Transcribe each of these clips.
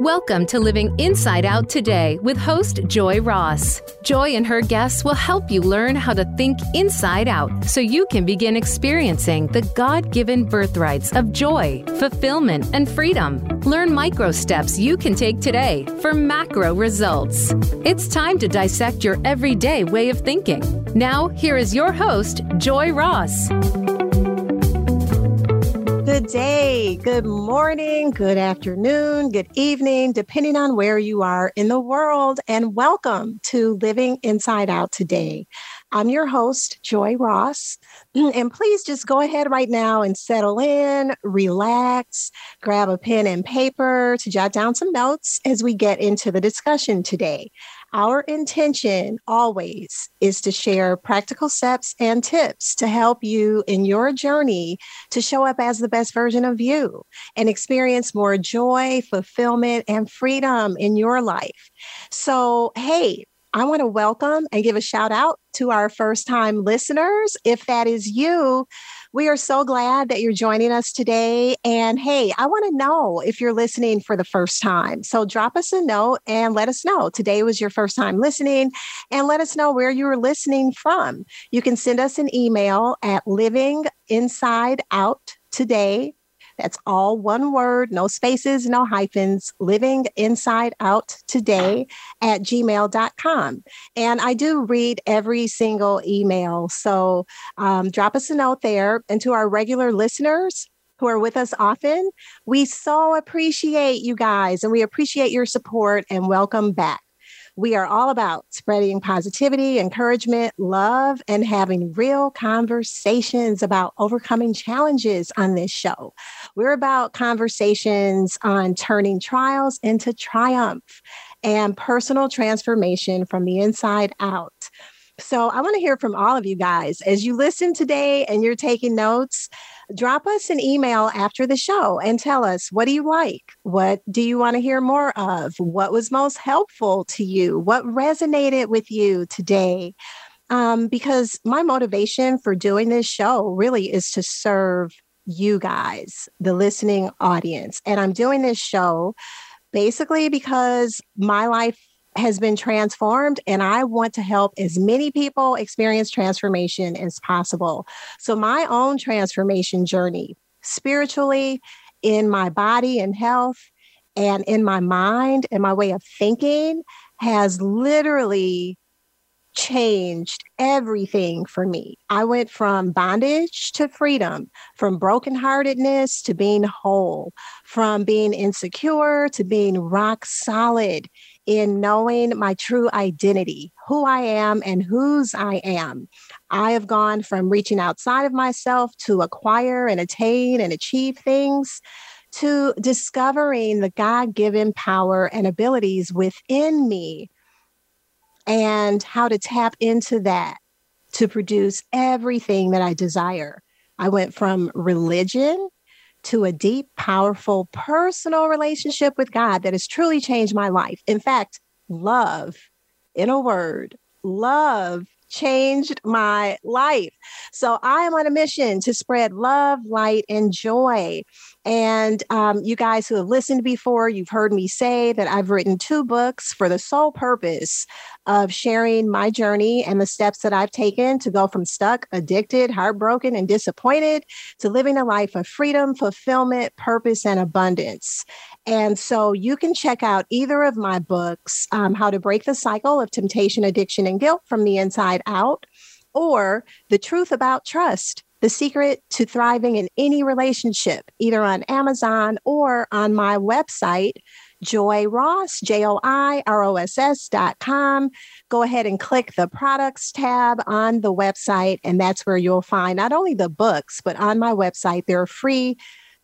Welcome to Living Inside Out today with host Joy Ross. Joy and her guests will help you learn how to think inside out so you can begin experiencing the God given birthrights of joy, fulfillment, and freedom. Learn micro steps you can take today for macro results. It's time to dissect your everyday way of thinking. Now, here is your host, Joy Ross. Good day, good morning, good afternoon, good evening, depending on where you are in the world. And welcome to Living Inside Out today. I'm your host, Joy Ross. And please just go ahead right now and settle in, relax, grab a pen and paper to jot down some notes as we get into the discussion today. Our intention always is to share practical steps and tips to help you in your journey to show up as the best version of you and experience more joy, fulfillment, and freedom in your life. So, hey, I want to welcome and give a shout out to our first time listeners. If that is you, we are so glad that you're joining us today. And hey, I want to know if you're listening for the first time. So drop us a note and let us know today was your first time listening and let us know where you were listening from. You can send us an email at living inside out today that's all one word, no spaces, no hyphens, living inside out today at gmail.com. And I do read every single email. So um, drop us a note there. And to our regular listeners, who are with us often. We so appreciate you guys and we appreciate your support and welcome back. We are all about spreading positivity, encouragement, love, and having real conversations about overcoming challenges on this show. We're about conversations on turning trials into triumph and personal transformation from the inside out. So I want to hear from all of you guys as you listen today and you're taking notes. Drop us an email after the show and tell us what do you like? What do you want to hear more of? What was most helpful to you? What resonated with you today? Um, because my motivation for doing this show really is to serve you guys, the listening audience. And I'm doing this show basically because my life has been transformed and I want to help as many people experience transformation as possible. So my own transformation journey spiritually in my body and health and in my mind and my way of thinking has literally changed everything for me. I went from bondage to freedom, from brokenheartedness to being whole, from being insecure to being rock solid in knowing my true identity, who I am and whose I am. I have gone from reaching outside of myself to acquire and attain and achieve things to discovering the God given power and abilities within me and how to tap into that to produce everything that I desire. I went from religion to a deep, powerful, personal relationship with God that has truly changed my life. In fact, love, in a word, love changed my life. So I am on a mission to spread love, light, and joy. And um, you guys who have listened before, you've heard me say that I've written two books for the sole purpose of sharing my journey and the steps that I've taken to go from stuck, addicted, heartbroken, and disappointed to living a life of freedom, fulfillment, purpose, and abundance. And so you can check out either of my books, um, How to Break the Cycle of Temptation, Addiction, and Guilt from the Inside Out, or The Truth About Trust the Secret to Thriving in Any Relationship, either on Amazon or on my website, Joy Ross, J O I R O S S dot com. Go ahead and click the products tab on the website, and that's where you'll find not only the books, but on my website, there are free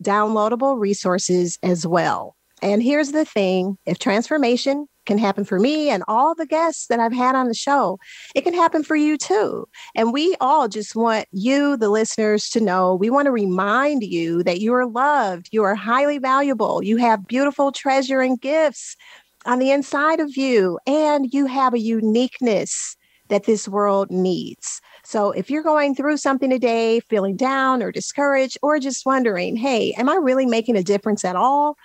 downloadable resources as well. And here's the thing if transformation can happen for me and all the guests that I've had on the show. It can happen for you too. And we all just want you, the listeners, to know we want to remind you that you are loved, you are highly valuable, you have beautiful treasure and gifts on the inside of you, and you have a uniqueness that this world needs. So if you're going through something today, feeling down or discouraged, or just wondering, hey, am I really making a difference at all?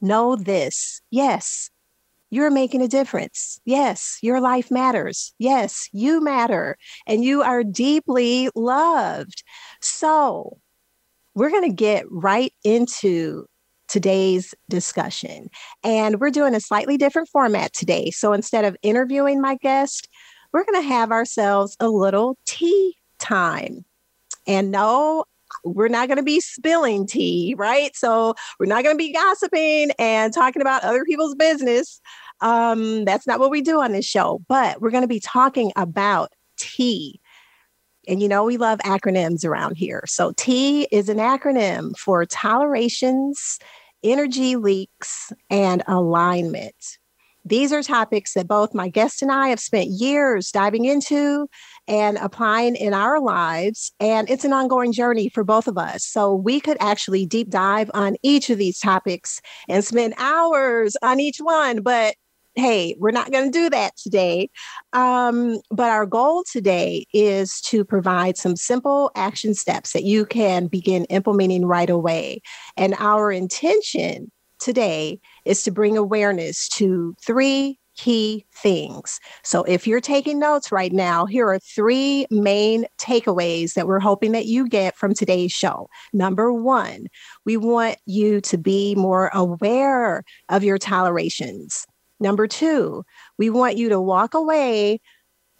Know this. Yes, you're making a difference. Yes, your life matters. Yes, you matter and you are deeply loved. So, we're going to get right into today's discussion. And we're doing a slightly different format today. So, instead of interviewing my guest, we're going to have ourselves a little tea time. And no, we're not going to be spilling tea, right? So we're not going to be gossiping and talking about other people's business. Um, that's not what we do on this show, but we're going to be talking about tea. And you know, we love acronyms around here. So T is an acronym for tolerations, energy leaks, and alignment. These are topics that both my guest and I have spent years diving into and applying in our lives. And it's an ongoing journey for both of us. So we could actually deep dive on each of these topics and spend hours on each one. But hey, we're not going to do that today. Um, but our goal today is to provide some simple action steps that you can begin implementing right away. And our intention today is to bring awareness to three key things. So if you're taking notes right now, here are three main takeaways that we're hoping that you get from today's show. Number one, we want you to be more aware of your tolerations. Number two, we want you to walk away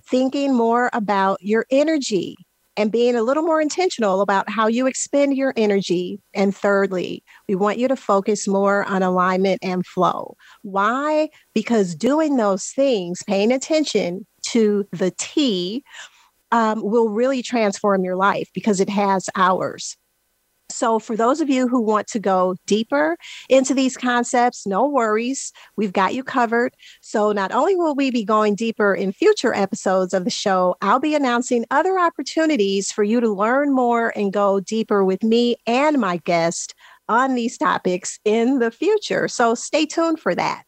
thinking more about your energy and being a little more intentional about how you expend your energy. And thirdly, we want you to focus more on alignment and flow. Why? Because doing those things, paying attention to the T, um, will really transform your life because it has ours. So, for those of you who want to go deeper into these concepts, no worries. We've got you covered. So, not only will we be going deeper in future episodes of the show, I'll be announcing other opportunities for you to learn more and go deeper with me and my guest on these topics in the future. So, stay tuned for that.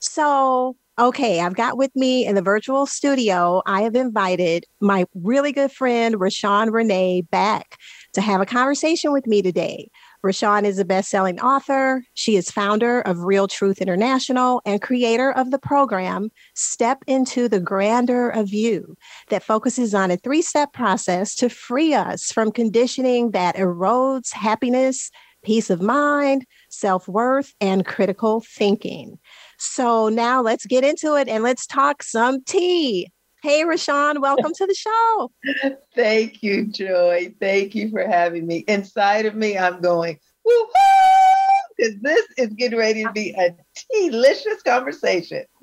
So, Okay, I've got with me in the virtual studio, I have invited my really good friend, Rashawn Renee, back to have a conversation with me today. Rashawn is a best-selling author. She is founder of Real Truth International and creator of the program Step into the Grandeur of You that focuses on a three-step process to free us from conditioning that erodes happiness, peace of mind, self-worth, and critical thinking. So now let's get into it and let's talk some tea. Hey, Rashawn, welcome to the show. Thank you, Joy. Thank you for having me. Inside of me, I'm going, woo because this is getting ready to be a delicious conversation.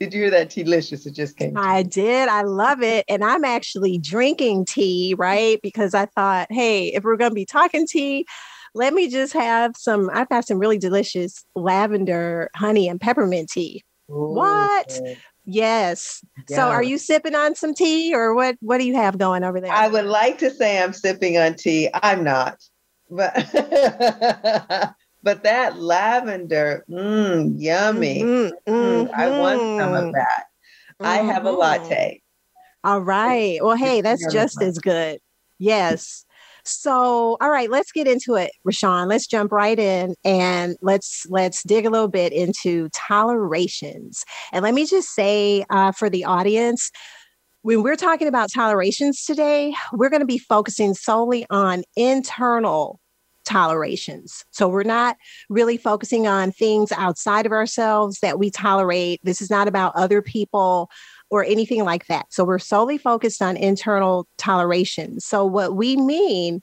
Did you hear that delicious? It just came. I did. I love it. And I'm actually drinking tea, right? Because I thought, hey, if we're going to be talking tea, let me just have some. I've got some really delicious lavender, honey, and peppermint tea. Ooh, what? Yes. Yeah. So are you sipping on some tea or what what do you have going over there? I would like to say I'm sipping on tea. I'm not. But but that lavender, mm, yummy. Mm-hmm, mm-hmm. I want some of mm-hmm. that. Mm-hmm. I have a latte. All right. Well, hey, that's just as good. Yes. So, all right, let's get into it, Rashawn. Let's jump right in and let's let's dig a little bit into tolerations. And let me just say uh, for the audience, when we're talking about tolerations today, we're going to be focusing solely on internal tolerations. So we're not really focusing on things outside of ourselves that we tolerate. This is not about other people or anything like that. So we're solely focused on internal toleration. So what we mean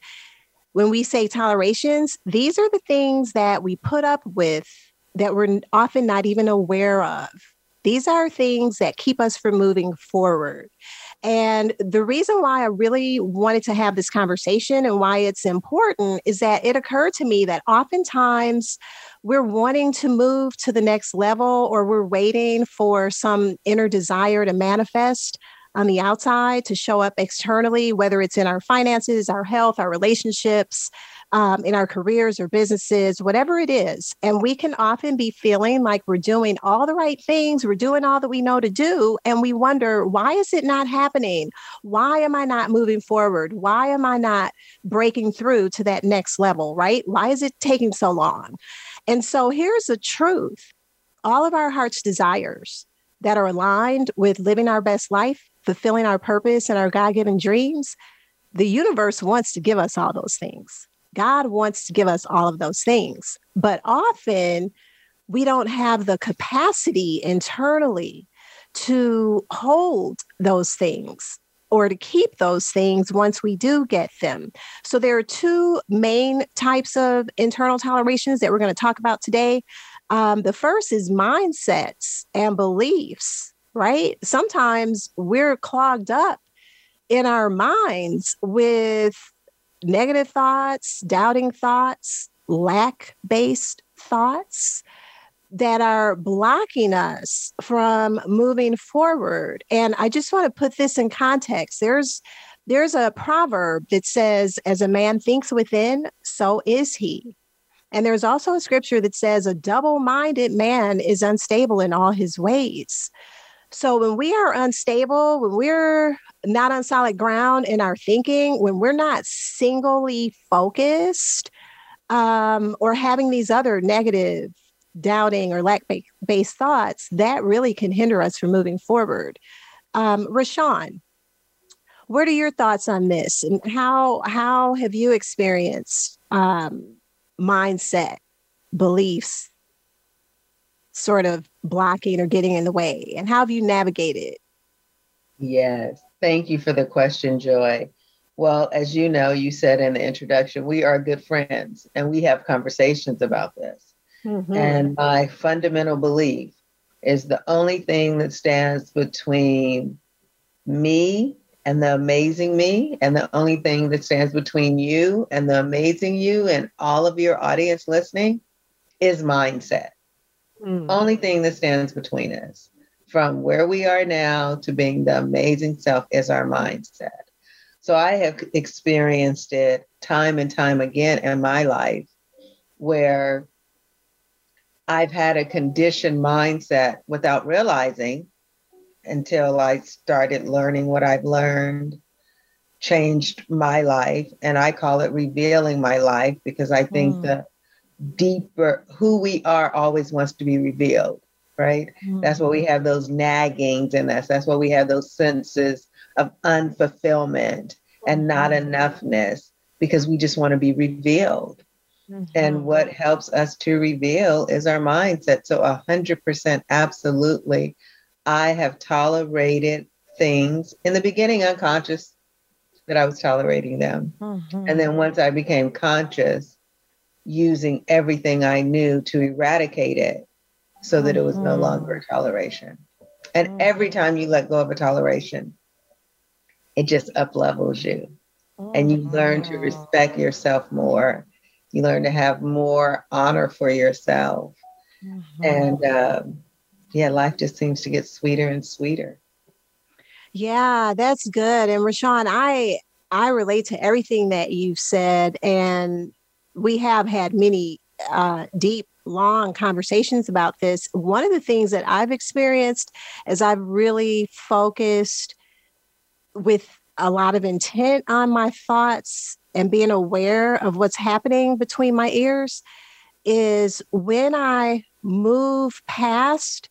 when we say tolerations, these are the things that we put up with that we're often not even aware of. These are things that keep us from moving forward. And the reason why I really wanted to have this conversation and why it's important is that it occurred to me that oftentimes we're wanting to move to the next level or we're waiting for some inner desire to manifest on the outside to show up externally, whether it's in our finances, our health, our relationships. um, in our careers or businesses, whatever it is. And we can often be feeling like we're doing all the right things, we're doing all that we know to do. And we wonder, why is it not happening? Why am I not moving forward? Why am I not breaking through to that next level, right? Why is it taking so long? And so here's the truth all of our heart's desires that are aligned with living our best life, fulfilling our purpose and our God given dreams, the universe wants to give us all those things. God wants to give us all of those things. But often we don't have the capacity internally to hold those things or to keep those things once we do get them. So there are two main types of internal tolerations that we're going to talk about today. Um, the first is mindsets and beliefs, right? Sometimes we're clogged up in our minds with negative thoughts, doubting thoughts, lack based thoughts that are blocking us from moving forward. And I just want to put this in context. There's there's a proverb that says as a man thinks within, so is he. And there's also a scripture that says a double-minded man is unstable in all his ways. So when we are unstable, when we're not on solid ground in our thinking, when we're not singly focused um, or having these other negative, doubting, or lack based thoughts, that really can hinder us from moving forward. Um, Rashawn, what are your thoughts on this, and how how have you experienced um, mindset, beliefs, sort of blocking or getting in the way, and how have you navigated? Yes. Thank you for the question, Joy. Well, as you know, you said in the introduction, we are good friends and we have conversations about this. Mm-hmm. And my fundamental belief is the only thing that stands between me and the amazing me, and the only thing that stands between you and the amazing you and all of your audience listening is mindset. Mm. Only thing that stands between us from where we are now to being the amazing self is our mindset. So I have experienced it time and time again in my life where I've had a conditioned mindset without realizing until I started learning what I've learned, changed my life. And I call it revealing my life because I think mm. the deeper who we are always wants to be revealed right? Mm-hmm. That's why we have those naggings in us. That's why we have those senses of unfulfillment and not mm-hmm. enoughness because we just want to be revealed. Mm-hmm. And what helps us to reveal is our mindset. So, a 100% absolutely, I have tolerated things in the beginning unconscious that I was tolerating them. Mm-hmm. And then once I became conscious, using everything I knew to eradicate it, so that it was no mm-hmm. longer a toleration. And mm-hmm. every time you let go of a toleration, it just up levels you. And you learn to mm-hmm. respect yourself more. You learn to have more honor for yourself. Mm-hmm. And um, yeah, life just seems to get sweeter and sweeter. Yeah, that's good. And Rashawn, I I relate to everything that you've said, and we have had many uh, deep long conversations about this. One of the things that I've experienced as I've really focused with a lot of intent on my thoughts and being aware of what's happening between my ears is when I move past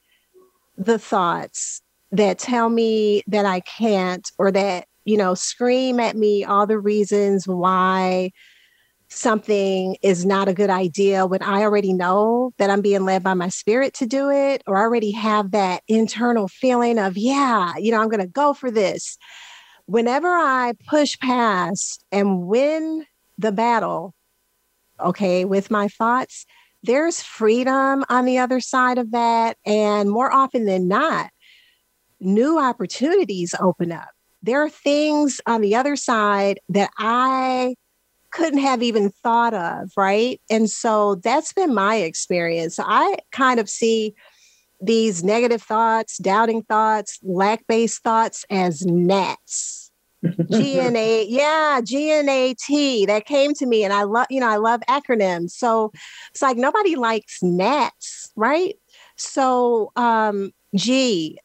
the thoughts that tell me that I can't or that, you know, scream at me all the reasons why something is not a good idea when I already know that I'm being led by my spirit to do it, or I already have that internal feeling of, yeah, you know, I'm going to go for this. Whenever I push past and win the battle, okay, with my thoughts, there's freedom on the other side of that. And more often than not, new opportunities open up. There are things on the other side that I couldn't have even thought of, right? And so that's been my experience. I kind of see these negative thoughts, doubting thoughts, lack based thoughts as nets. GNA, yeah, GNAT. That came to me, and I love, you know, I love acronyms. So it's like nobody likes gnats, right? So um, G,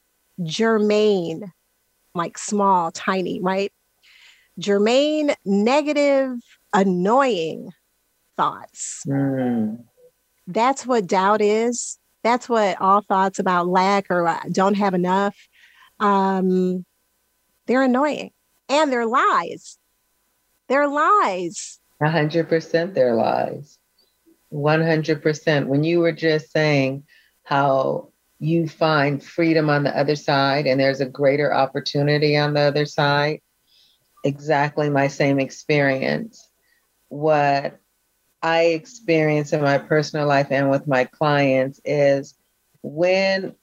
germane, like small, tiny, right? Germane, negative, annoying thoughts. Mm. That's what doubt is. That's what all thoughts about lack or uh, don't have enough. Um, they're annoying and they're lies. They're lies. A hundred percent, they're lies. One hundred percent. When you were just saying how you find freedom on the other side and there's a greater opportunity on the other side, exactly my same experience. What I experience in my personal life and with my clients is when,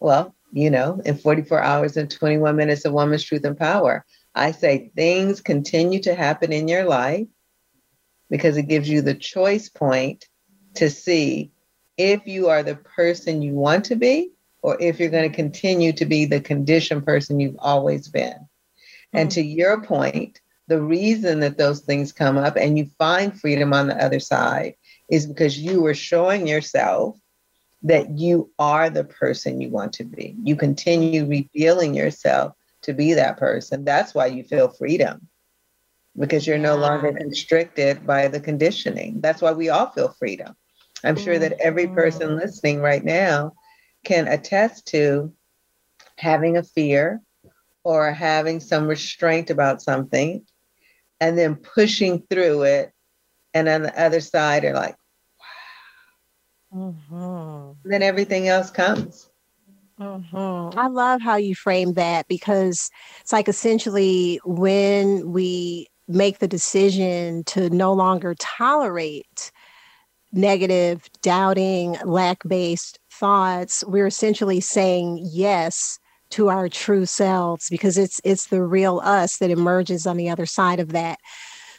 well, you know, in 44 hours and 21 minutes of Woman's Truth and Power. I say things continue to happen in your life because it gives you the choice point to see if you are the person you want to be or if you're going to continue to be the conditioned person you've always been. Mm-hmm. And to your point, the reason that those things come up and you find freedom on the other side is because you are showing yourself that you are the person you want to be. You continue revealing yourself to be that person. That's why you feel freedom because you're no longer constricted by the conditioning. That's why we all feel freedom. I'm sure that every person mm-hmm. listening right now can attest to having a fear or having some restraint about something and then pushing through it. And on the other side, are like, Mm-hmm. Then everything else comes. Mm-hmm. I love how you frame that because it's like essentially when we make the decision to no longer tolerate negative, doubting, lack based thoughts, we're essentially saying yes to our true selves because it's it's the real us that emerges on the other side of that.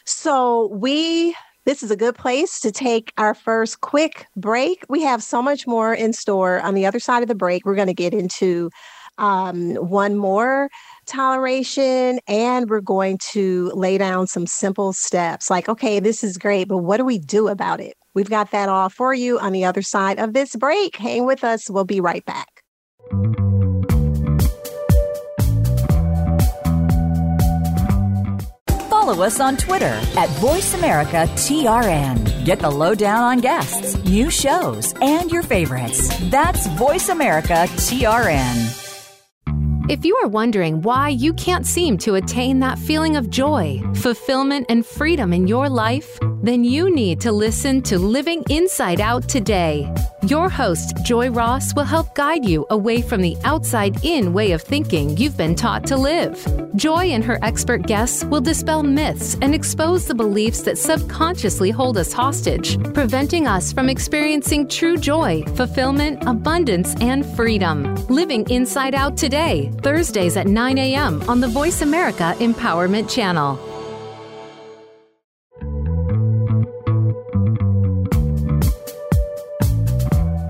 So we this is a good place to take our first quick break. We have so much more in store. On the other side of the break, we're going to get into um, one more toleration and we're going to lay down some simple steps like, okay, this is great, but what do we do about it? We've got that all for you on the other side of this break. Hang with us. We'll be right back. Follow us on Twitter at VoiceAmericaTRN. Get the lowdown on guests, new shows, and your favorites. That's VoiceAmericaTRN. If you are wondering why you can't seem to attain that feeling of joy, fulfillment, and freedom in your life, then you need to listen to Living Inside Out today. Your host, Joy Ross, will help guide you away from the outside in way of thinking you've been taught to live. Joy and her expert guests will dispel myths and expose the beliefs that subconsciously hold us hostage, preventing us from experiencing true joy, fulfillment, abundance, and freedom. Living Inside Out today, Thursdays at 9 a.m. on the Voice America Empowerment Channel.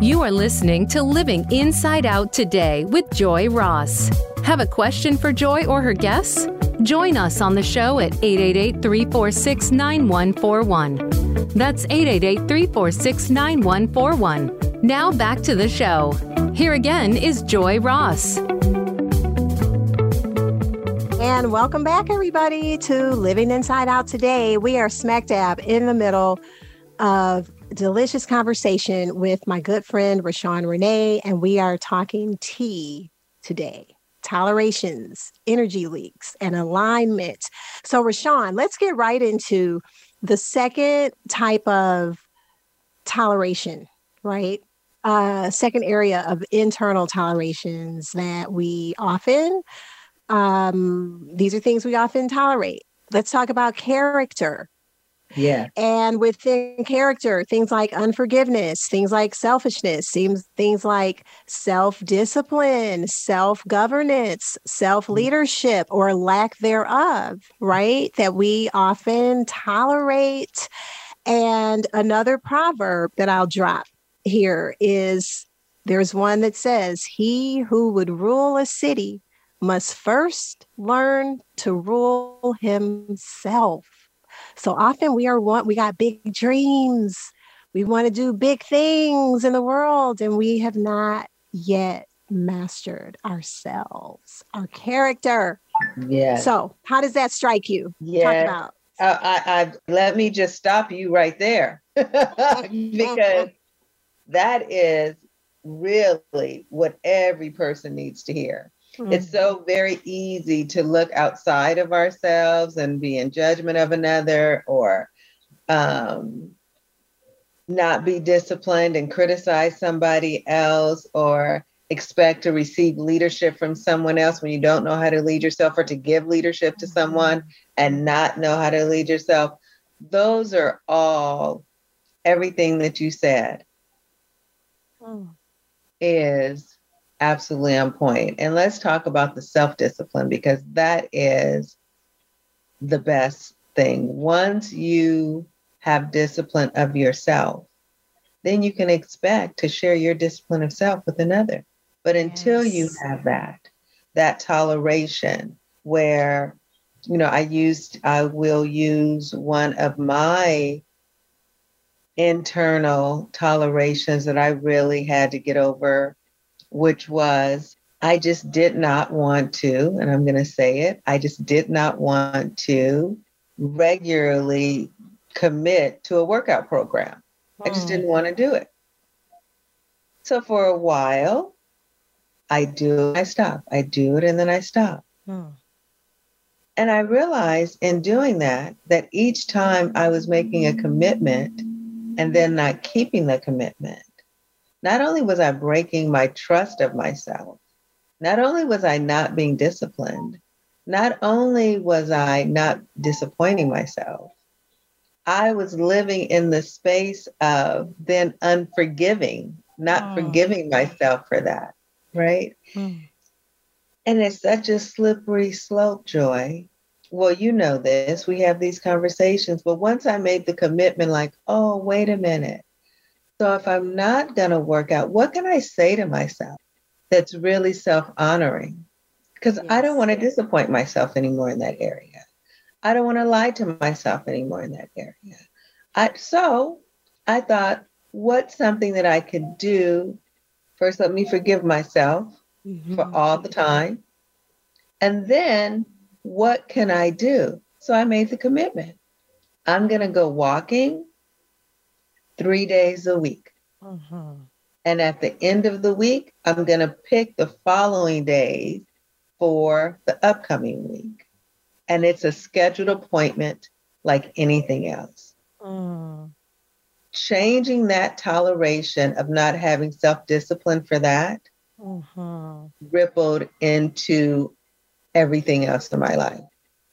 You are listening to Living Inside Out today with Joy Ross. Have a question for Joy or her guests? Join us on the show at 888 346 9141. That's 888 346 9141. Now back to the show. Here again is Joy Ross. And welcome back, everybody, to Living Inside Out today. We are smack dab in the middle of delicious conversation with my good friend Rashawn Renee, and we are talking tea today. Tolerations, energy leaks, and alignment. So, Rashawn, let's get right into the second type of toleration, right? Uh, second area of internal tolerations that we often, um, these are things we often tolerate. Let's talk about character yeah. And within character, things like unforgiveness, things like selfishness, seems things like self-discipline, self-governance, self-leadership or lack thereof, right? That we often tolerate. And another proverb that I'll drop here is there's one that says, He who would rule a city must first learn to rule himself. So often we are want we got big dreams. We want to do big things in the world and we have not yet mastered ourselves, our character. Yeah. So, how does that strike you? Yeah. Talk about. Uh, I, I, let me just stop you right there because that is really what every person needs to hear. Mm-hmm. It's so very easy to look outside of ourselves and be in judgment of another or um, not be disciplined and criticize somebody else or expect to receive leadership from someone else when you don't know how to lead yourself or to give leadership to someone and not know how to lead yourself. Those are all everything that you said oh. is absolutely on point. And let's talk about the self discipline because that is the best thing. Once you have discipline of yourself, then you can expect to share your discipline of self with another. But until yes. you have that, that toleration where, you know, I used, I will use one of my internal tolerations that I really had to get over, which was I just did not want to, and I'm going to say it, I just did not want to regularly commit to a workout program. I just didn't hmm. want to do it. So for a while, I do, I stop. I do it and then I stop. Hmm. And I realized in doing that, that each time I was making a commitment and then not keeping the commitment, not only was I breaking my trust of myself, not only was I not being disciplined, not only was I not disappointing myself, I was living in the space of then unforgiving, not oh. forgiving myself for that right? Mm. And it's such a slippery slope, Joy. Well, you know this. We have these conversations. But once I made the commitment, like, oh, wait a minute. So if I'm not going to work out, what can I say to myself that's really self honoring? Because yes. I don't want to disappoint myself anymore in that area. I don't want to lie to myself anymore in that area. I, so I thought, what's something that I could do First, let me forgive myself mm-hmm. for all the time. And then, what can I do? So I made the commitment. I'm going to go walking three days a week. Mm-hmm. And at the end of the week, I'm going to pick the following days for the upcoming week. And it's a scheduled appointment like anything else. Mm changing that toleration of not having self discipline for that mm-hmm. rippled into everything else in my life.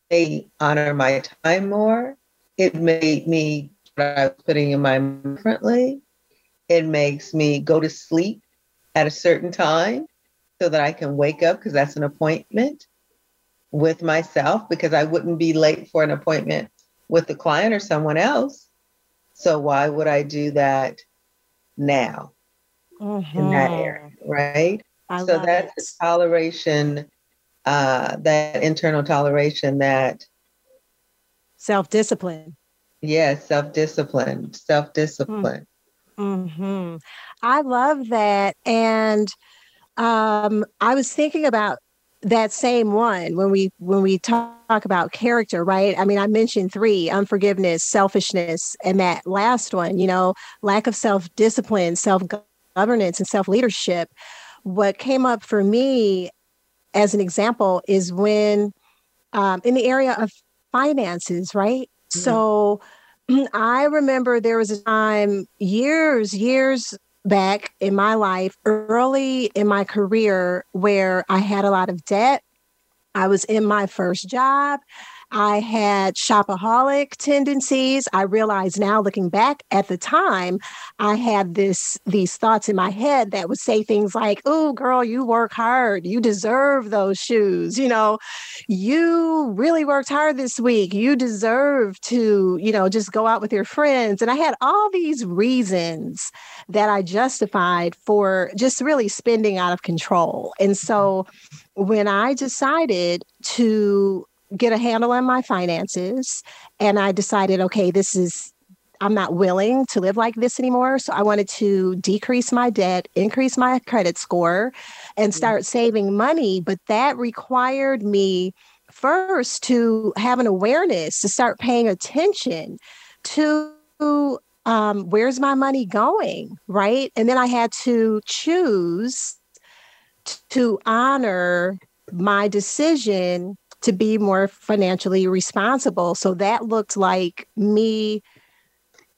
They honor my time more. It made me what I was putting in my mind differently. It makes me go to sleep at a certain time so that I can wake up because that's an appointment with myself because I wouldn't be late for an appointment with the client or someone else. So why would I do that now mm-hmm. in that mm-hmm. area, right? I so that's it. toleration, uh, that internal toleration, that self discipline. Yes, self discipline, self discipline. Mm-hmm. I love that, and um, I was thinking about that same one when we when we talk about character right i mean i mentioned three unforgiveness selfishness and that last one you know lack of self-discipline self-governance and self-leadership what came up for me as an example is when um, in the area of finances right mm-hmm. so i remember there was a time years years back in my life, early in my career, where I had a lot of debt. I was in my first job. I had shopaholic tendencies. I realize now looking back at the time, I had this these thoughts in my head that would say things like, "Oh, girl, you work hard. You deserve those shoes. You know, you really worked hard this week. You deserve to, you know, just go out with your friends." And I had all these reasons that I justified for just really spending out of control. And mm-hmm. so when I decided to get a handle on my finances and I decided, okay, this is, I'm not willing to live like this anymore. So I wanted to decrease my debt, increase my credit score, and mm-hmm. start saving money. But that required me first to have an awareness, to start paying attention to um, where's my money going, right? And then I had to choose to honor my decision to be more financially responsible. So that looked like me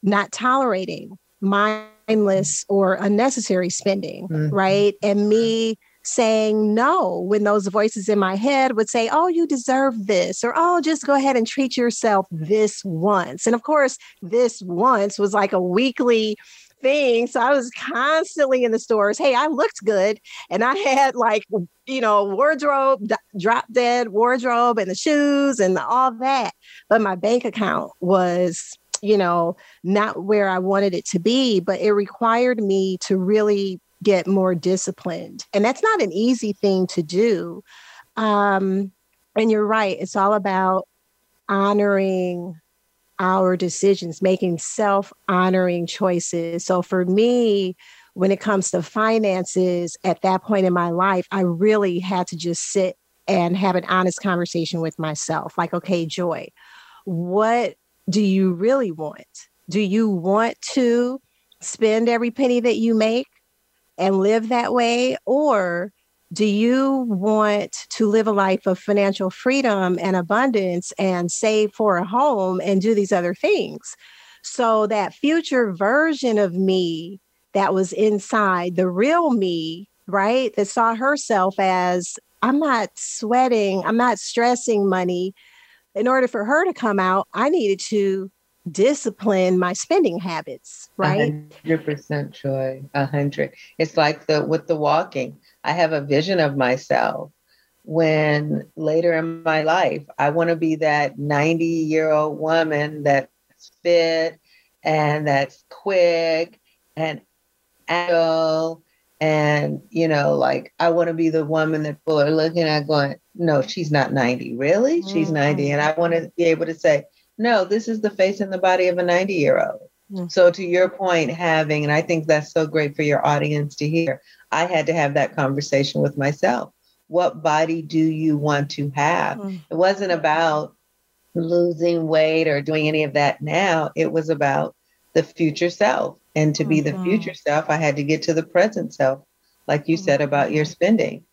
not tolerating mindless or unnecessary spending, mm-hmm. right? And me saying no when those voices in my head would say, Oh, you deserve this, or Oh, just go ahead and treat yourself this once. And of course, this once was like a weekly thing. So I was constantly in the stores. Hey, I looked good. And I had like, you know, wardrobe, drop dead wardrobe and the shoes and all that. But my bank account was, you know, not where I wanted it to be. But it required me to really get more disciplined. And that's not an easy thing to do. Um, and you're right. It's all about honoring our decisions, making self honoring choices. So for me, when it comes to finances at that point in my life, I really had to just sit and have an honest conversation with myself. Like, okay, Joy, what do you really want? Do you want to spend every penny that you make and live that way? Or do you want to live a life of financial freedom and abundance and save for a home and do these other things? So, that future version of me that was inside, the real me, right, that saw herself as I'm not sweating, I'm not stressing money. In order for her to come out, I needed to discipline my spending habits, right? 100% joy, 100. It's like the with the walking. I have a vision of myself when later in my life, I want to be that 90 year old woman that's fit and that's quick and agile. And, you know, like I want to be the woman that people are looking at going, no, she's not 90. Really? Mm-hmm. She's 90. And I want to be able to say, no, this is the face and the body of a 90 year old. Mm-hmm. So, to your point, having, and I think that's so great for your audience to hear, I had to have that conversation with myself. What body do you want to have? Mm-hmm. It wasn't about losing weight or doing any of that now. It was about the future self. And to be mm-hmm. the future self, I had to get to the present self, like you said about your spending.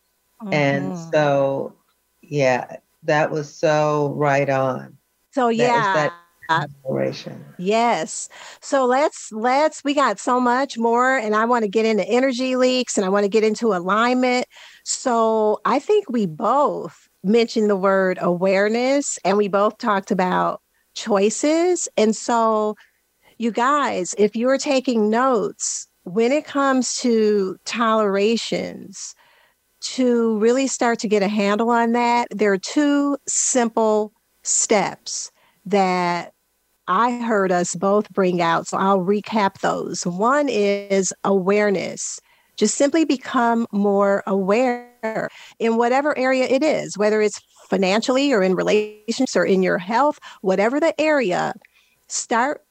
And mm-hmm. so, yeah, that was so right on. So, yeah. That, Uh, Inspiration. Yes. So let's let's we got so much more and I want to get into energy leaks and I want to get into alignment. So I think we both mentioned the word awareness and we both talked about choices. And so you guys, if you're taking notes, when it comes to tolerations, to really start to get a handle on that, there are two simple steps that I heard us both bring out. So I'll recap those. One is awareness. Just simply become more aware in whatever area it is, whether it's financially or in relationships or in your health, whatever the area, start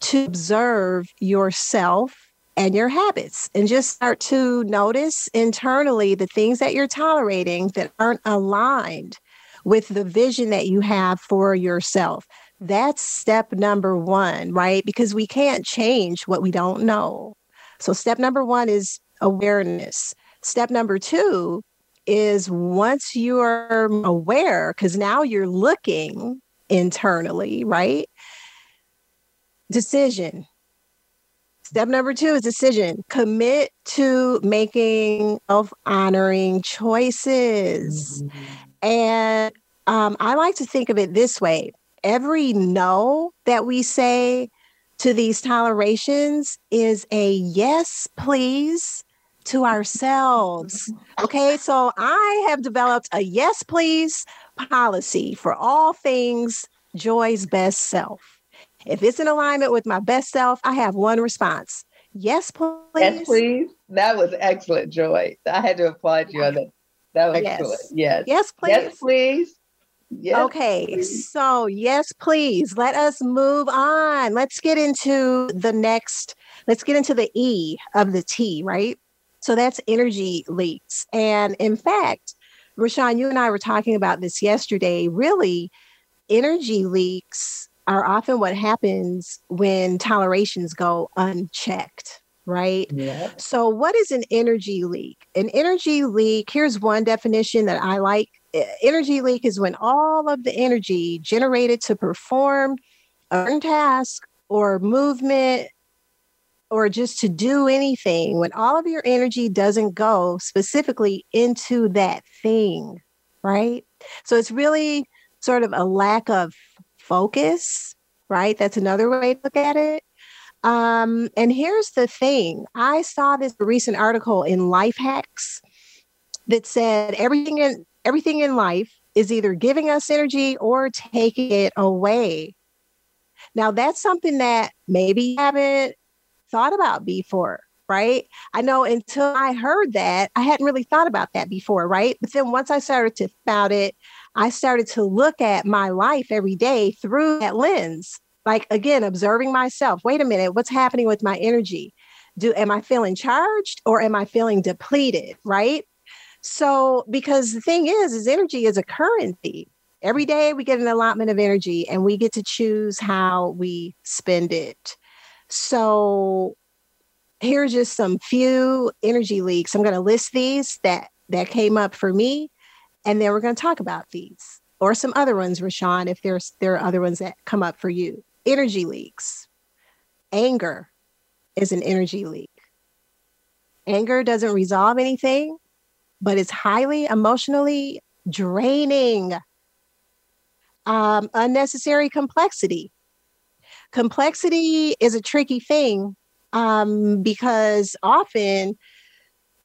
to observe yourself and your habits and just start to notice internally the things that you're tolerating that aren't aligned with the vision that you have for yourself. That's step number one, right? Because we can't change what we don't know. So, step number one is awareness. Step number two is once you're aware, because now you're looking internally, right? Decision. Step number two is decision. Commit to making self honoring choices. Mm-hmm. And um, I like to think of it this way every no that we say to these tolerations is a yes, please to ourselves. Okay, so I have developed a yes, please policy for all things Joy's best self. If it's in alignment with my best self, I have one response yes, please. Yes, please. That was excellent, Joy. I had to applaud you on that. That was Yes. Yes. Yes, please. Yes, please. Yes, okay, please. so yes, please. Let us move on. Let's get into the next, let's get into the E of the T, right? So that's energy leaks. And in fact, Rashawn, you and I were talking about this yesterday. Really, energy leaks are often what happens when tolerations go unchecked, right? Yeah. So, what is an energy leak? An energy leak, here's one definition that I like. Energy leak is when all of the energy generated to perform a task or movement or just to do anything, when all of your energy doesn't go specifically into that thing, right? So, it's really sort of a lack of focus, right? That's another way to look at it. Um, and here's the thing I saw this recent article in Life Hacks that said everything in everything in life is either giving us energy or taking it away. Now that's something that maybe you haven't thought about before, right? I know until I heard that, I hadn't really thought about that before, right? But then once I started to about it, I started to look at my life every day through that lens like again observing myself wait a minute what's happening with my energy do am i feeling charged or am i feeling depleted right so because the thing is is energy is a currency. Every mm-hmm. day we get an allotment of energy and we get to choose how we spend it. So here's just some few energy leaks. I'm going to list these that that came up for me and then we're going to talk about these or some other ones rashawn if there's there are other ones that come up for you. Energy leaks. Anger is an energy leak. Anger doesn't resolve anything, but it's highly emotionally draining. Um, unnecessary complexity. Complexity is a tricky thing um, because often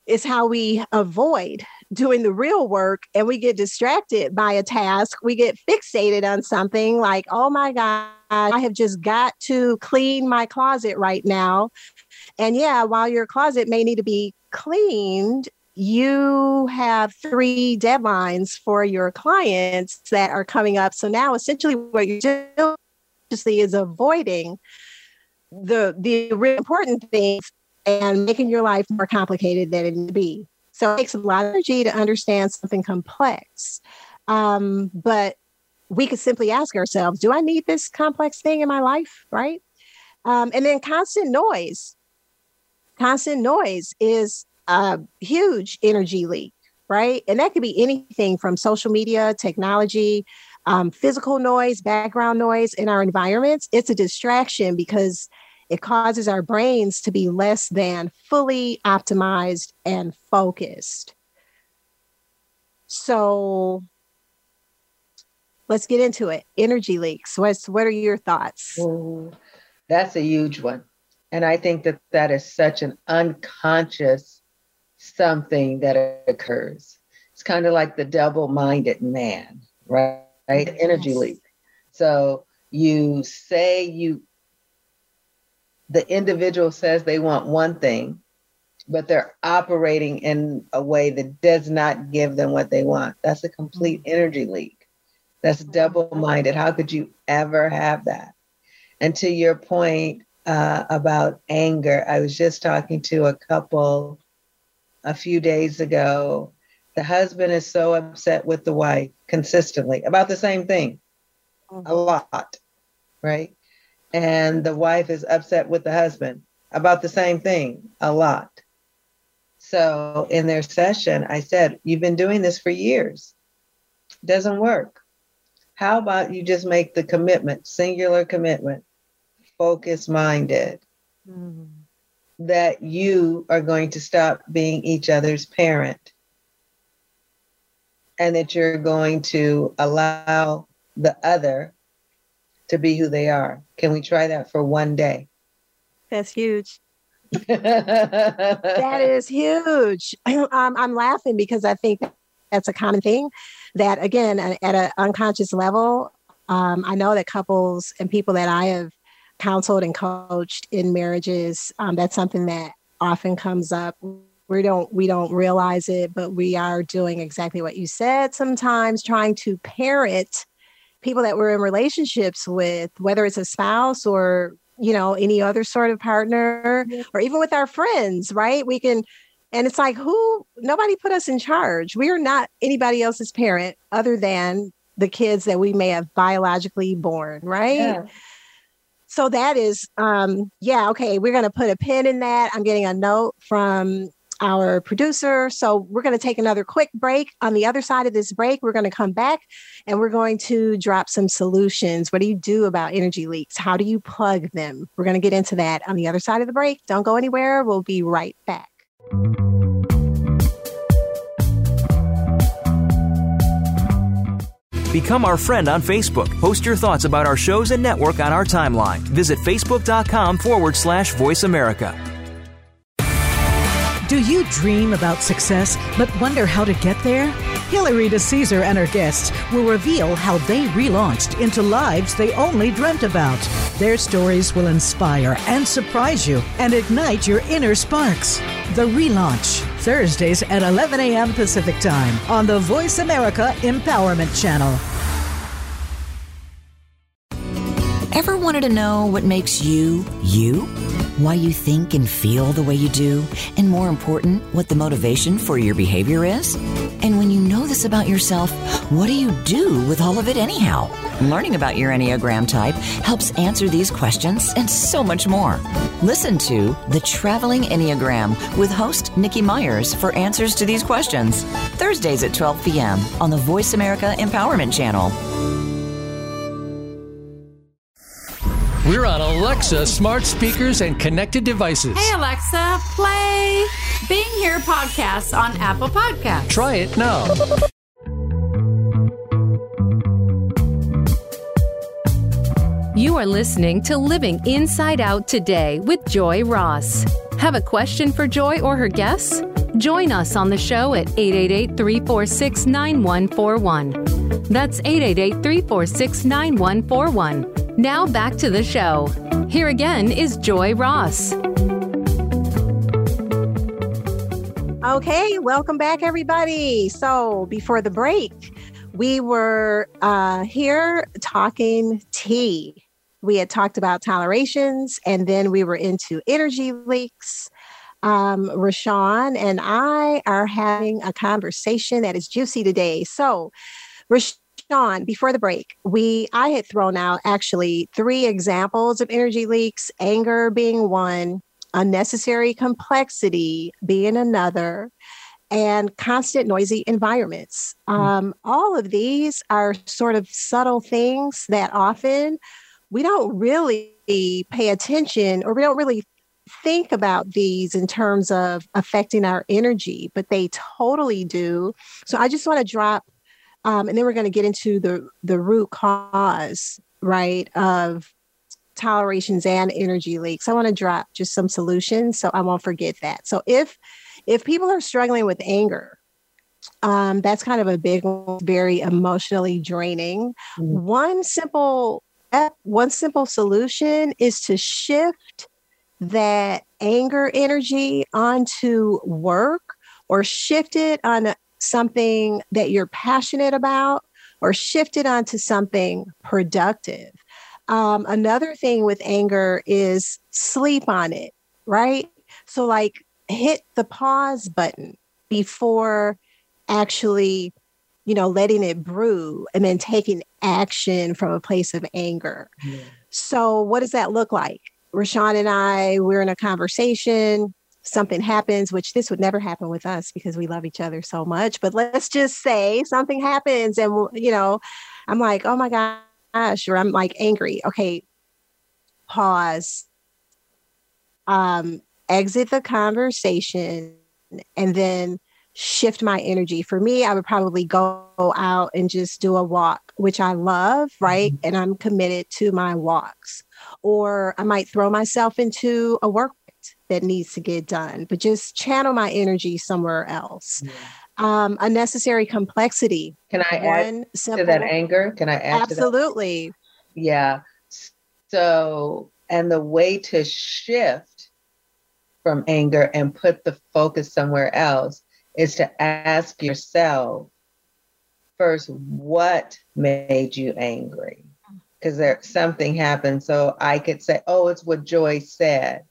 it's how we avoid doing the real work and we get distracted by a task. We get fixated on something like, oh my God, I have just got to clean my closet right now. And yeah, while your closet may need to be cleaned, you have three deadlines for your clients that are coming up. So now essentially what you're doing is avoiding the the really important things and making your life more complicated than it need to be. So it takes a lot of energy to understand something complex. Um, but we could simply ask ourselves, do I need this complex thing in my life? Right. Um, and then constant noise. Constant noise is a huge energy leak, right? And that could be anything from social media, technology, um, physical noise, background noise in our environments. It's a distraction because it causes our brains to be less than fully optimized and focused. So let's get into it. Energy leaks. What's what are your thoughts? Ooh, that's a huge one. And I think that that is such an unconscious something that occurs. It's kind of like the double minded man, right? right? Energy Yes. leak. So you say you, the individual says they want one thing, but they're operating in a way that does not give them what they want. That's a complete energy leak. That's double minded. How could you ever have that? And to your point uh, about anger, I was just talking to a couple a few days ago. The husband is so upset with the wife consistently about the same thing, a lot, right? And the wife is upset with the husband about the same thing, a lot. So in their session, I said, You've been doing this for years. Doesn't work. How about you just make the commitment, singular commitment, focus minded, Mhm. That you are going to stop being each other's parent and that you're going to allow the other to be who they are. Can we try that for one day? That's huge. that is huge. Um, I'm laughing because I think that's a common thing that, again, at an unconscious level, um, I know that couples and people that I have counseled and coached in marriages, um, that's something that often comes up. We don't we don't realize it, but we are doing exactly what you said. Sometimes trying to parent people that we're in relationships with, whether it's a spouse or you know any other sort of partner, yeah. or even with our friends. Right? We can and it's like, who, nobody put us in charge. We are not anybody else's parent other than the kids that we may have biologically born, right? Yeah. So that is, um, yeah, okay, we're going to put a pin in that. I'm getting a note from our producer. So we're going to take another quick break. On the other side of this break, we're going to come back and we're going to drop some solutions. What do you do about energy leaks? How do you plug them? We're going to get into that on the other side of the break. Don't go anywhere. We'll be right back. Become our friend on Facebook. Post your thoughts about our shows and network on our timeline. Visit facebook.com forward slash voice America. Do you dream about success but wonder how to get there? Hilary DeCesar and her guests will reveal how they relaunched into lives they only dreamt about. Their stories will inspire and surprise you and ignite your inner sparks. The Relaunch, Thursdays at 11 a.m. Pacific Time on the Voice America Empowerment Channel. Ever wanted to know what makes you, you? Why you think and feel the way you do, and more important, what the motivation for your behavior is? And when you know this about yourself, what do you do with all of it anyhow? Learning about your Enneagram type helps answer these questions and so much more. Listen to The Traveling Enneagram with host Nikki Myers for answers to these questions. Thursdays at 12 p.m. on the Voice America Empowerment Channel. We're on Alexa smart speakers and connected devices. Hey, Alexa, play Being Here podcast on Apple Podcasts. Try it now. You are listening to Living Inside Out today with Joy Ross. Have a question for Joy or her guests? Join us on the show at 888 346 9141. That's 888 346 9141 now back to the show. Here again is Joy Ross. Okay, welcome back, everybody. So, before the break, we were uh, here talking tea. We had talked about tolerations, and then we were into energy leaks. Um, Rashawn and I are having a conversation that is juicy today. So, Rashawn, Sean, before the break, we I had thrown out actually three examples of energy leaks, anger being one, unnecessary complexity being another, and constant noisy environments. Mm-hmm. Um, all of these are sort of subtle things that often we don't really pay attention or we don't really think about these in terms of affecting our energy, but they totally do. So I just want to drop um, and then we're going to get into the the root cause, right, of tolerations and energy leaks. I want to drop just some solutions so I won't forget that. So if if people are struggling with anger, um, that's kind of a big one, very emotionally draining. Mm-hmm. One simple one simple solution is to shift that anger energy onto work or shift it on something that you're passionate about or shift it onto something productive. Um, another thing with anger is sleep on it, right? So, like, hit the pause button before actually, you know, letting it brew and then taking action from a place of anger. Yeah. So, what does that look like? Rashawn and I, we're in a conversation something happens, which this would never happen with us because we love each other so much. But let's just say something happens and, you know, I'm like, oh my gosh, or I'm like angry. Okay, pause, um, exit the conversation, and then shift my energy. For me, I would probably go out and just do a walk, which I love, right? Mm-hmm. And I'm committed to my walks. Or I might throw myself into a work that needs to get done, but just channel my energy somewhere else. Yeah. Um, unnecessary complexity. Can I add simple, to that anger? Can I add absolutely? Yeah. So, and the way to shift from anger and put the focus somewhere else is to ask yourself first, what made you angry? Because there something happened. So I could say, oh, it's what Joy said.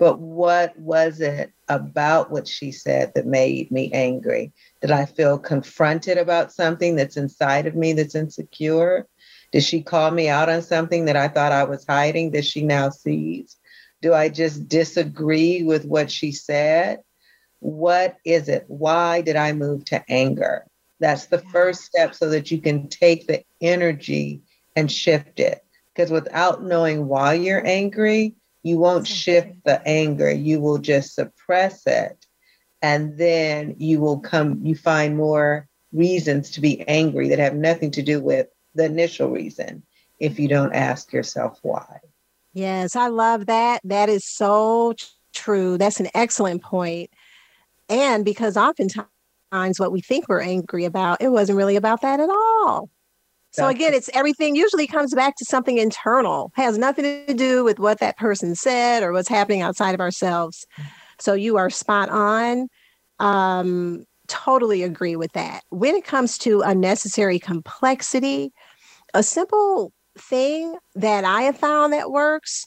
But what was it about what she said that made me angry? Did I feel confronted about something that's inside of me that's insecure? Did she call me out on something that I thought I was hiding that she now sees? Do I just disagree with what she said? What is it? Why did I move to anger? That's the first step so that you can take the energy and shift it. Because without knowing why you're angry, you won't shift the anger. You will just suppress it. And then you will come, you find more reasons to be angry that have nothing to do with the initial reason if you don't ask yourself why. Yes, I love that. That is so true. That's an excellent point. And because oftentimes what we think we're angry about, it wasn't really about that at all. So again, it's everything usually comes back to something internal, has nothing to do with what that person said or what's happening outside of ourselves. So you are spot on. Um, totally agree with that. When it comes to unnecessary complexity, a simple thing that I have found that works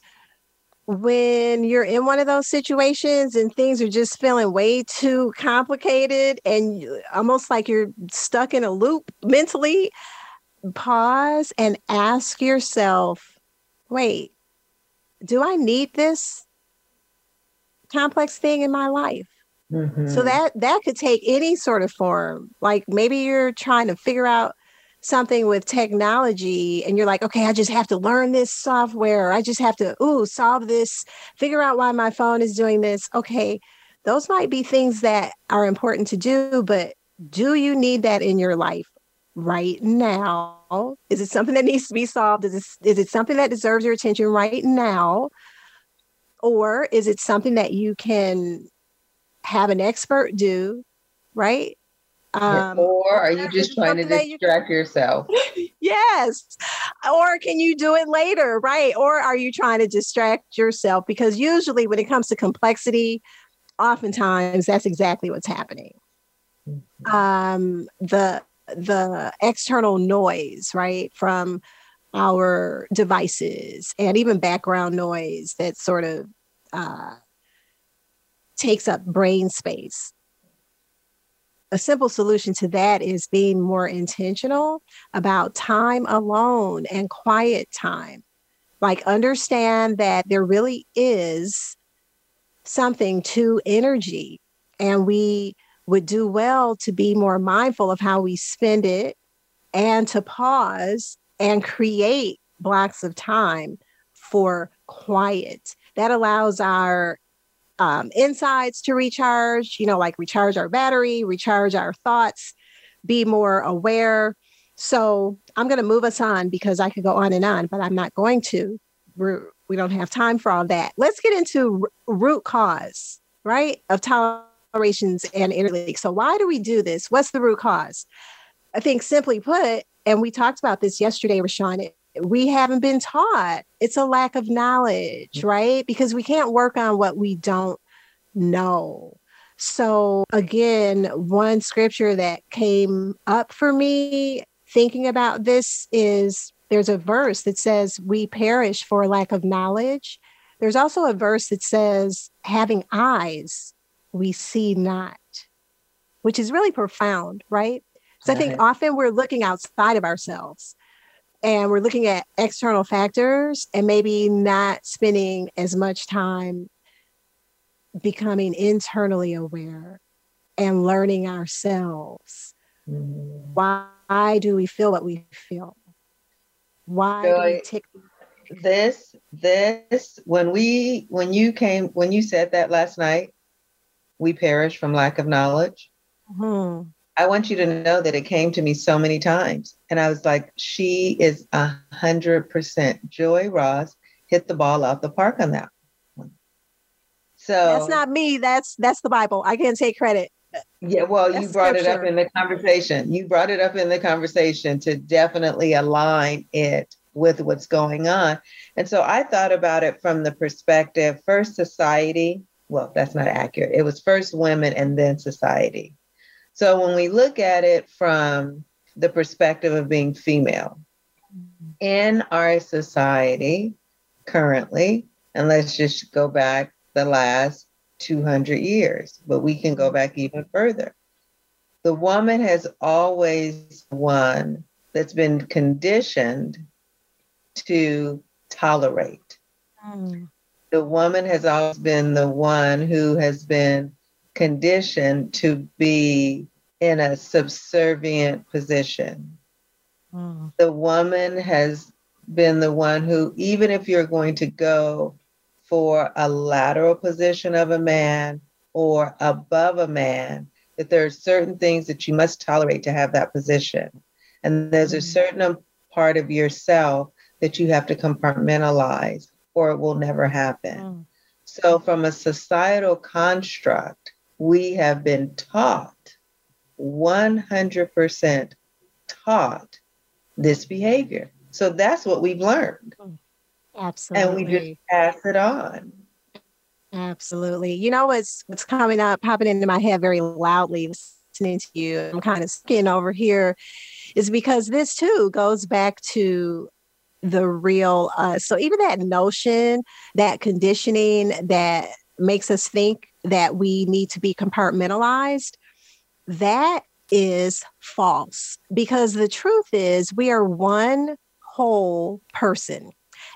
when you're in one of those situations and things are just feeling way too complicated and almost like you're stuck in a loop mentally, pause and ask yourself, wait, do I need this complex thing in my life? Mm-hmm. So that that could take any sort of form. Like maybe you're trying to figure out something with technology and you're like, okay, I just have to learn this software. I just have to, ooh, solve this, figure out why my phone is doing this. Okay, those might be things that are important to do, but do you need that in your life right now? Is it something that needs to be solved? Is it, is it something that deserves your attention right now? Or is it something that you can have an expert do, right? Um, or are you just trying to distract you yourself? yes. Or can you do it later? Right. Or are you trying to distract yourself? Because usually when it comes to complexity, oftentimes that's exactly what's happening. Mm-hmm. Um, the the external noise, right, from our devices and even background noise that sort of uh, takes up brain space a simple solution to that is being more intentional about time alone and quiet time. Like, understand that there really is something to energy, and we would do well to be more mindful of how we spend it and to pause and create blocks of time for quiet. That allows our um, insides to recharge, you know, like recharge our battery, recharge our thoughts, be more aware. So I'm going to move us on because I could go on and on, but I'm not going to. We're, we don't have time for all that. Let's get into r- root cause, right, of tolerations and energy leaks. So why do we do this? What's the root cause? I think simply put, and we talked about this yesterday, Rashawn, we haven't been taught. It's a lack of knowledge, mm. right? Because we can't work on what we don't know. So, again, one scripture that came up for me thinking about this is there's a verse that says, We perish for lack of knowledge. There's also a verse that says, Having eyes, we see not, which is really profound, right? So, I think often we're looking outside of ourselves and we're looking at external factors and maybe not spending as much time becoming internally aware and learning ourselves. Mm-hmm. Why do we feel what we feel? Why so do we tick? This, this, when we, when you came, when you said that last night, we perish from lack of knowledge. Mm-hmm. I want you to know that it came to me so many times. And I was like, she is a hundred percent. Joy Ross hit the ball out the park on that one. So that's not me. That's that's the Bible. I can't take credit. Yeah, well, that's you brought scripture. it up in the conversation. You brought it up in the conversation to definitely align it with what's going on. And so I thought about it from the perspective first society. Well, that's not accurate. It was first women and then society. So when we look at it from the perspective of being female in our society currently, and let's just go back the last 200 years, but we can go back even further. The woman has always one that's been conditioned to tolerate. Mm. The woman has always been the one who has been conditioned to be in a subservient position. Mm. The woman has been the one who, even if you're going to go for a lateral position of a man or above a man, that there are certain things that you must tolerate to have that position. And there's a mm. certain part of yourself that you have to compartmentalize or it will never happen. Mm. So, from a societal construct, we have been taught 100% taught this behavior. So that's what we've learned. Absolutely. And we just pass it on. Absolutely. You know what's what's coming up, popping into my head very loudly listening to you. I'm kind of skin over here is because this too goes back to the real uh so even that notion, that conditioning that makes us think that we need to be compartmentalized, that is false because the truth is we are one whole person.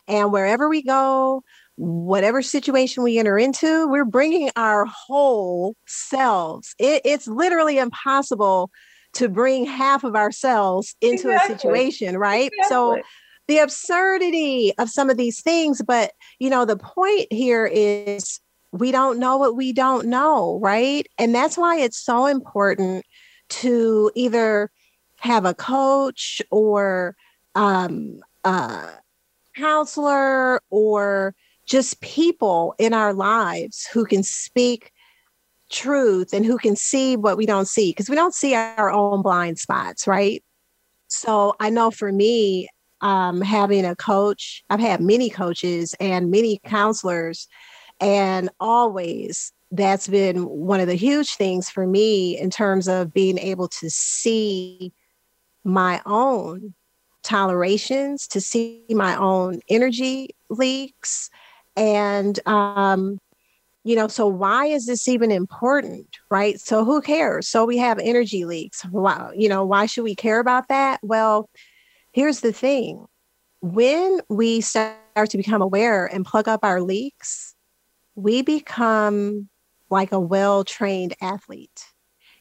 And wherever we go, whatever situation we enter into, we're bringing our whole selves. It, it's literally impossible to bring half of ourselves into exactly. a situation, right? Exactly. So the absurdity of some of these things, but you know, the point here is we don't know what we don't know, right? And that's why it's so important to either have a coach or um, a counselor or just people in our lives who can speak truth and who can see what we don't see because we don't see our own blind spots, right? So I know for me, um, having a coach, I've had many coaches and many counselors and always that's been one of the huge things for me in terms of being able to see my own tolerations, to see my own energy leaks. And, um, you know, so why is this even important? Right. So who cares? So we have energy leaks. Wow. You know, why should we care about that? Well, here's the thing when we start to become aware and plug up our leaks, we become like a well trained athlete.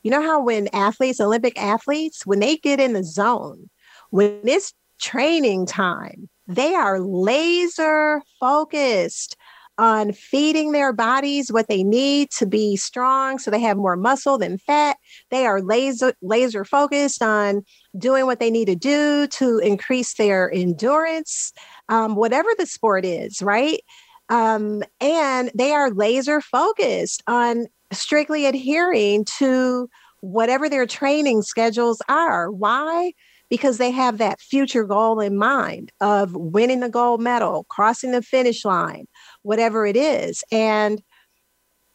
You know how when athletes, Olympic athletes, when they get in the zone, when it's training time, they are laser focused on feeding their bodies what they need to be strong so they have more muscle than fat they are laser laser focused on doing what they need to do to increase their endurance um, whatever the sport is right um, and they are laser focused on strictly adhering to whatever their training schedules are. Why? Because they have that future goal in mind of winning the gold medal, crossing the finish line, whatever it is. And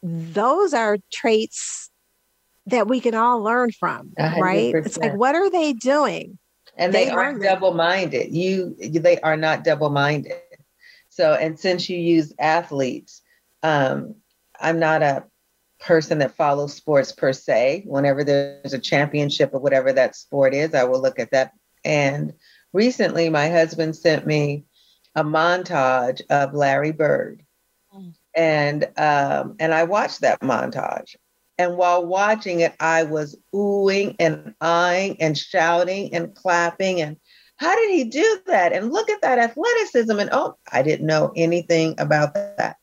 those are traits that we can all learn from, 100%. right? It's like, what are they doing? And they, they are double minded. You, they are not double minded. So, and since you use athletes, um, I'm not a person that follows sports per se. Whenever there's a championship or whatever that sport is, I will look at that. And recently, my husband sent me a montage of Larry Bird, mm. and um, and I watched that montage. And while watching it, I was oohing and eyeing and shouting and clapping and how did he do that? And look at that athleticism. And oh, I didn't know anything about that.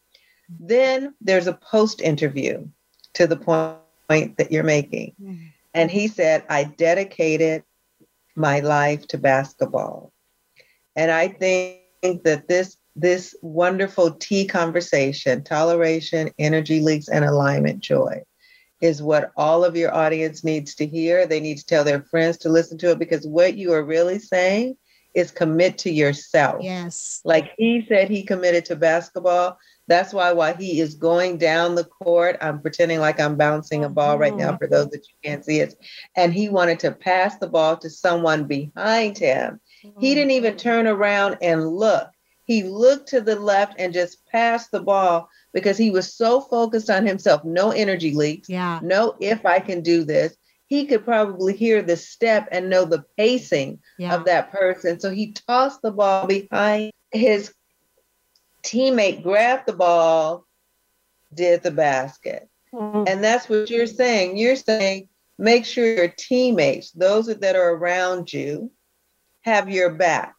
Then there's a post interview to the point that you're making. And he said, I dedicated my life to basketball. And I think that this this wonderful tea conversation, toleration, energy leaks, and alignment joy is what all of your audience needs to hear. They need to tell their friends to listen to it because what you are really saying is commit to yourself. Yes. Like he said, he committed to basketball. That's why while he is going down the court, I'm pretending like I'm bouncing a ball right now mm-hmm. for those that you can't see it. And he wanted to pass the ball to someone behind him. He didn't even mm-hmm. turn around and look. He looked to the left and just passed the ball because he was so focused on himself. No energy leaks. Yeah. No, if I can do this. He could probably hear the step and know the pacing yeah. of that person. So he tossed the ball behind his teammate, grabbed the ball, did the basket. Mm-hmm. And that's what you're saying. You're saying make sure your teammates, those that are around you, have your back.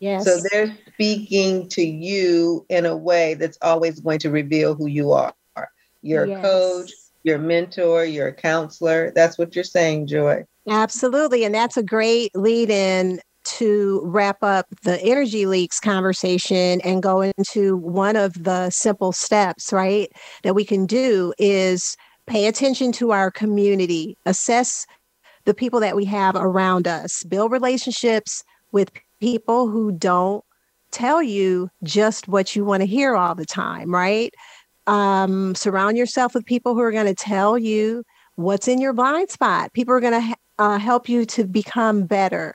Yes. So they're speaking to you in a way that's always going to reveal who you are. You're yes. a coach, your mentor, your counselor. That's what you're saying, Joy. Absolutely. And that's a great lead in to wrap up the energy leaks conversation and go into one of the simple steps, right, that we can do is pay attention to our community, assess the people that we have around us, build relationships with people who don't tell you just what you want to hear all the time, right? Um, surround yourself with people who are going to tell you what's in your blind spot. People are going to uh, help you to become better.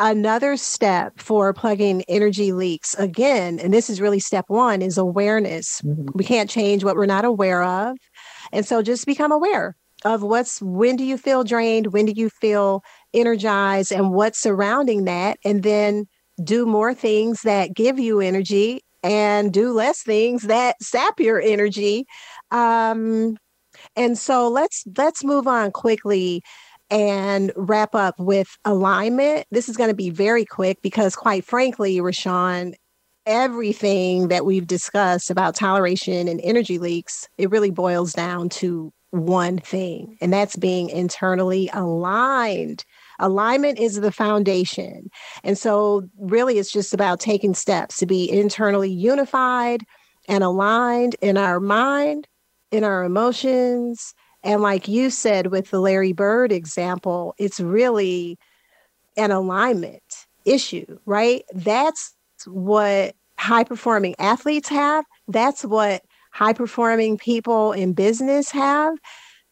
Another step for plugging energy leaks, again, and this is really step one, is awareness. Mm-hmm. We can't change what we're not aware of. And so just become aware of what's when do you feel drained, when do you feel energized, and what's surrounding that. And then do more things that give you energy and do less things that sap your energy. Um, and so let's let's move on quickly and wrap up with alignment. This is going to be very quick because, quite frankly, Rashawn, everything that we've discussed about toleration and energy leaks, it really boils down to one thing, and that's being internally aligned. Alignment is the foundation. And so, really, it's just about taking steps to be internally unified and aligned in our mind, in our emotions. And, like you said with the Larry Bird example, it's really an alignment issue, right? That's what high performing athletes have. That's what high performing people in business have.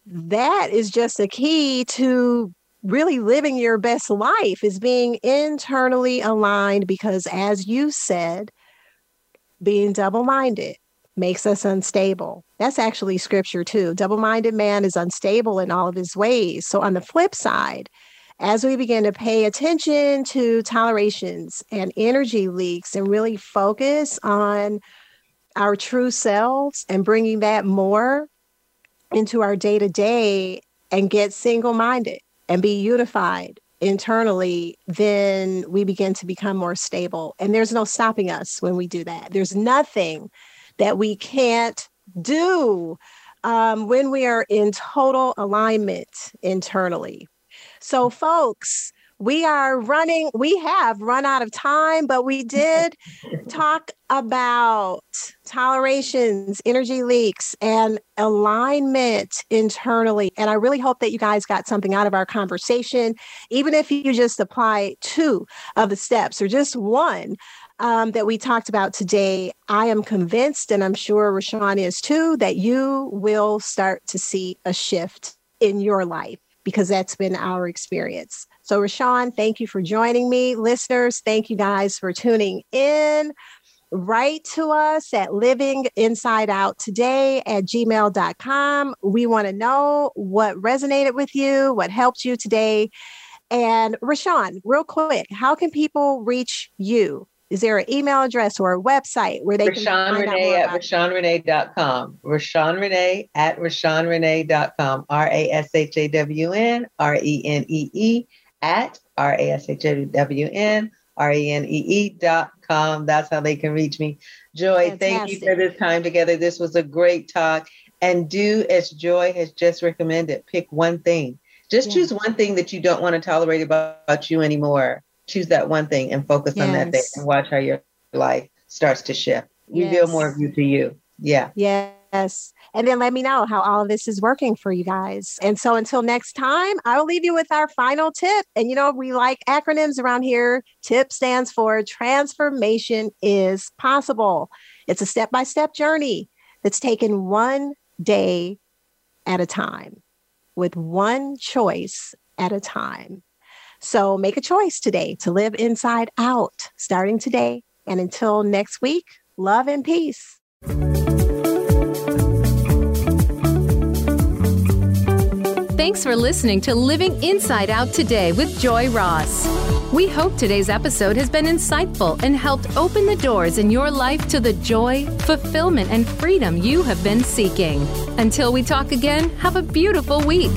That is just a key to really living your best life is being internally aligned because as you said being double-minded makes us unstable. That's actually scripture too. Double-minded man is unstable in all of his ways. So on the flip side as we begin to pay attention to tolerations and energy leaks and really focus on our true selves and bringing that more into our day to day and get single minded and be unified internally, then we begin to become more stable. And there's no stopping us when we do that. There's nothing that we can't do um, when we are in total alignment internally. So, folks, we are running, we have run out of time, but we did talk about tolerations, energy leaks, and alignment internally. And I really hope that you guys got something out of our conversation, even if you just apply two of the steps or just one. Um, that we talked about today, I am convinced, and I'm sure Rashawn is too, that you will start to see a shift in your life because that's been our experience. So, Rashawn, thank you for joining me. Listeners, thank you guys for tuning in. Write to us at livinginsideouttoday at gmail.com. We want to know what resonated with you, what helped you today. And Rashawn, real quick, how can people reach you? Is there an email address or a website where they Rashawn can find Renee at RashawnRenee.com. Rashawn Renee at RashawnRenee.com. R A S H A W N R E N E E at R A S H W N R E N E E dot com. That's how they can reach me. Joy, Fantastic. thank you for this time together. This was a great talk. And do as Joy has just recommended, pick one thing Just choose one thing that you don't want to tolerate about, about you anymore. Choose that one thing and focus yes. on that thing and watch how your life starts to shift. Reveal yes. more of you to you. Yeah. Yes. And then let me know how all of this is working for you guys. And so until next time, I will leave you with our final tip. And you know, we like acronyms around here. TIP stands for transformation is possible. It's a step by step journey that's taken one day at a time with one choice at a time. So make a choice today to live inside out, starting today. And until next week, love and peace. Thanks for listening to Living Inside Out today with Joy Ross. We hope today's episode has been insightful and helped open the doors in your life to the joy, fulfillment, and freedom you have been seeking. Until we talk again, have a beautiful week.